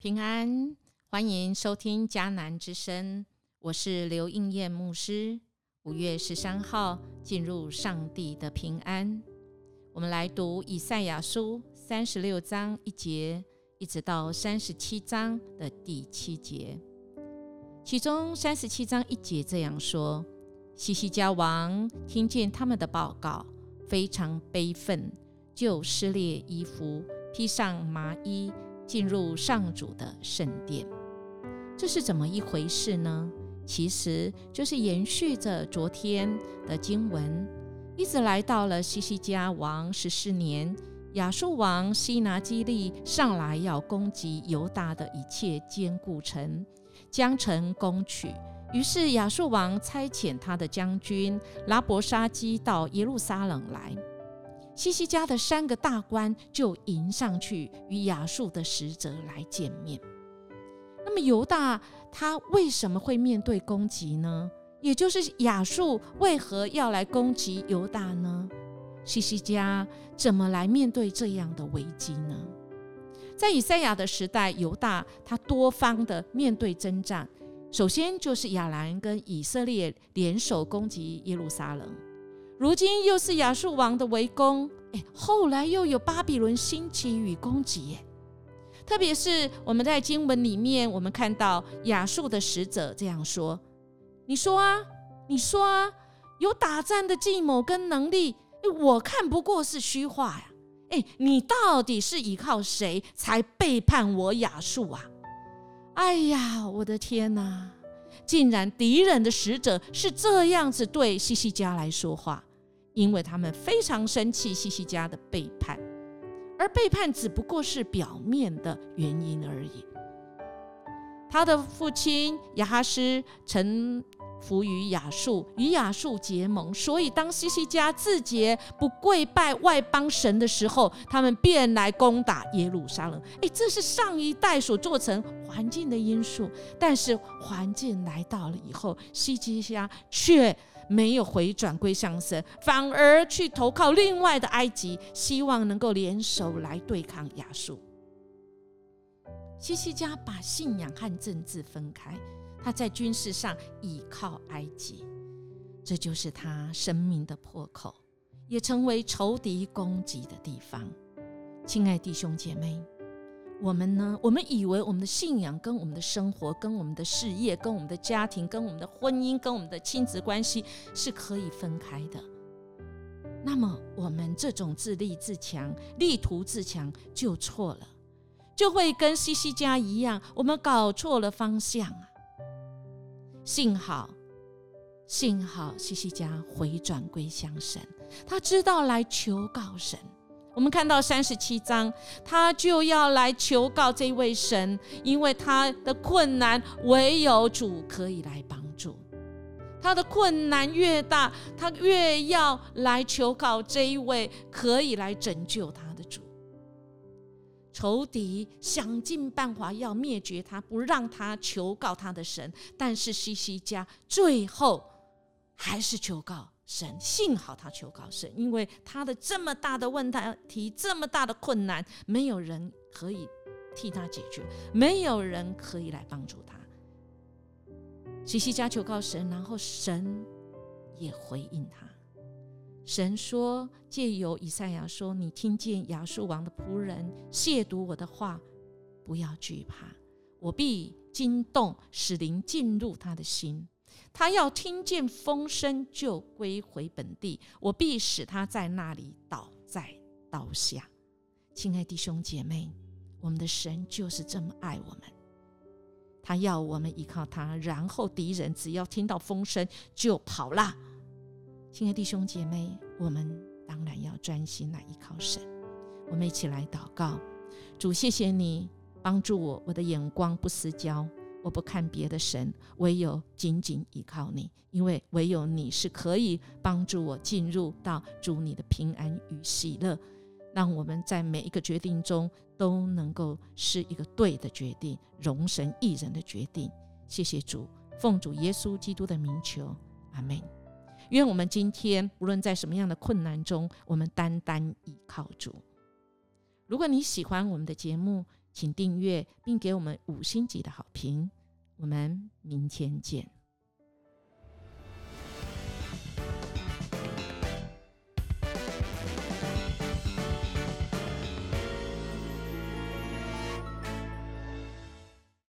平安，欢迎收听迦南之声，我是刘应艳牧师。五月十三号进入上帝的平安，我们来读以赛亚书三十六章一节，一直到三十七章的第七节。其中三十七章一节这样说：西西家王听见他们的报告，非常悲愤，就撕裂衣服。披上麻衣，进入上主的圣殿，这是怎么一回事呢？其实就是延续着昨天的经文，一直来到了西西家王十四年，亚述王西拿基利上来要攻击犹大的一切坚固城，将城攻取。于是亚述王差遣他的将军拉伯沙基到耶路撒冷来。西西家的三个大官就迎上去与亚述的使者来见面。那么犹大他为什么会面对攻击呢？也就是亚述为何要来攻击犹大呢？西西家怎么来面对这样的危机呢？在以赛亚的时代，犹大他多方的面对征战，首先就是亚兰跟以色列联手攻击耶路撒冷。如今又是亚述王的围攻，哎，后来又有巴比伦兴起与攻击，特别是我们在经文里面，我们看到亚述的使者这样说：“你说啊，你说啊，有打战的计谋跟能力，我看不过是虚话呀，哎，你到底是依靠谁才背叛我亚述啊？哎呀，我的天哪，竟然敌人的使者是这样子对西西家来说话。”因为他们非常生气西西家的背叛，而背叛只不过是表面的原因而已。他的父亲亚哈斯臣服于亚述，与亚述结盟，所以当西西家自觉不跪拜外邦神的时候，他们便来攻打耶路撒冷。诶，这是上一代所做成环境的因素，但是环境来到了以后，西西家却。没有回转归向神，反而去投靠另外的埃及，希望能够联手来对抗亚述。西西家把信仰和政治分开，他在军事上倚靠埃及，这就是他生命的破口，也成为仇敌攻击的地方。亲爱弟兄姐妹。我们呢？我们以为我们的信仰跟我们的生活、跟我们的事业、跟我们的家庭、跟我们的婚姻、跟我们的亲子关系是可以分开的。那么，我们这种自立自强、力图自强就错了，就会跟西西家一样，我们搞错了方向啊！幸好，幸好西西家回转归向神，他知道来求告神。我们看到三十七章，他就要来求告这位神，因为他的困难唯有主可以来帮助。他的困难越大，他越要来求告这一位可以来拯救他的主。仇敌想尽办法要灭绝他，不让他求告他的神，但是西西家最后还是求告。神幸好他求告神，因为他的这么大的问题，这么大的困难，没有人可以替他解决，没有人可以来帮助他。西西家求告神，然后神也回应他。神说：“借由以赛亚说，你听见亚述王的仆人亵渎我的话，不要惧怕，我必惊动使灵进入他的心。”他要听见风声就归回本地，我必使他在那里倒在刀下。亲爱弟兄姐妹，我们的神就是这么爱我们，他要我们依靠他，然后敌人只要听到风声就跑了。亲爱弟兄姐妹，我们当然要专心来依靠神。我们一起来祷告：主，谢谢你帮助我，我的眼光不失焦。我不看别的神，唯有紧紧依靠你，因为唯有你是可以帮助我进入到主你的平安与喜乐，让我们在每一个决定中都能够是一个对的决定，容神一人的决定。谢谢主，奉主耶稣基督的名求，阿门。愿我们今天无论在什么样的困难中，我们单单依靠主。如果你喜欢我们的节目，请订阅并给我们五星级的好评。我们明天见。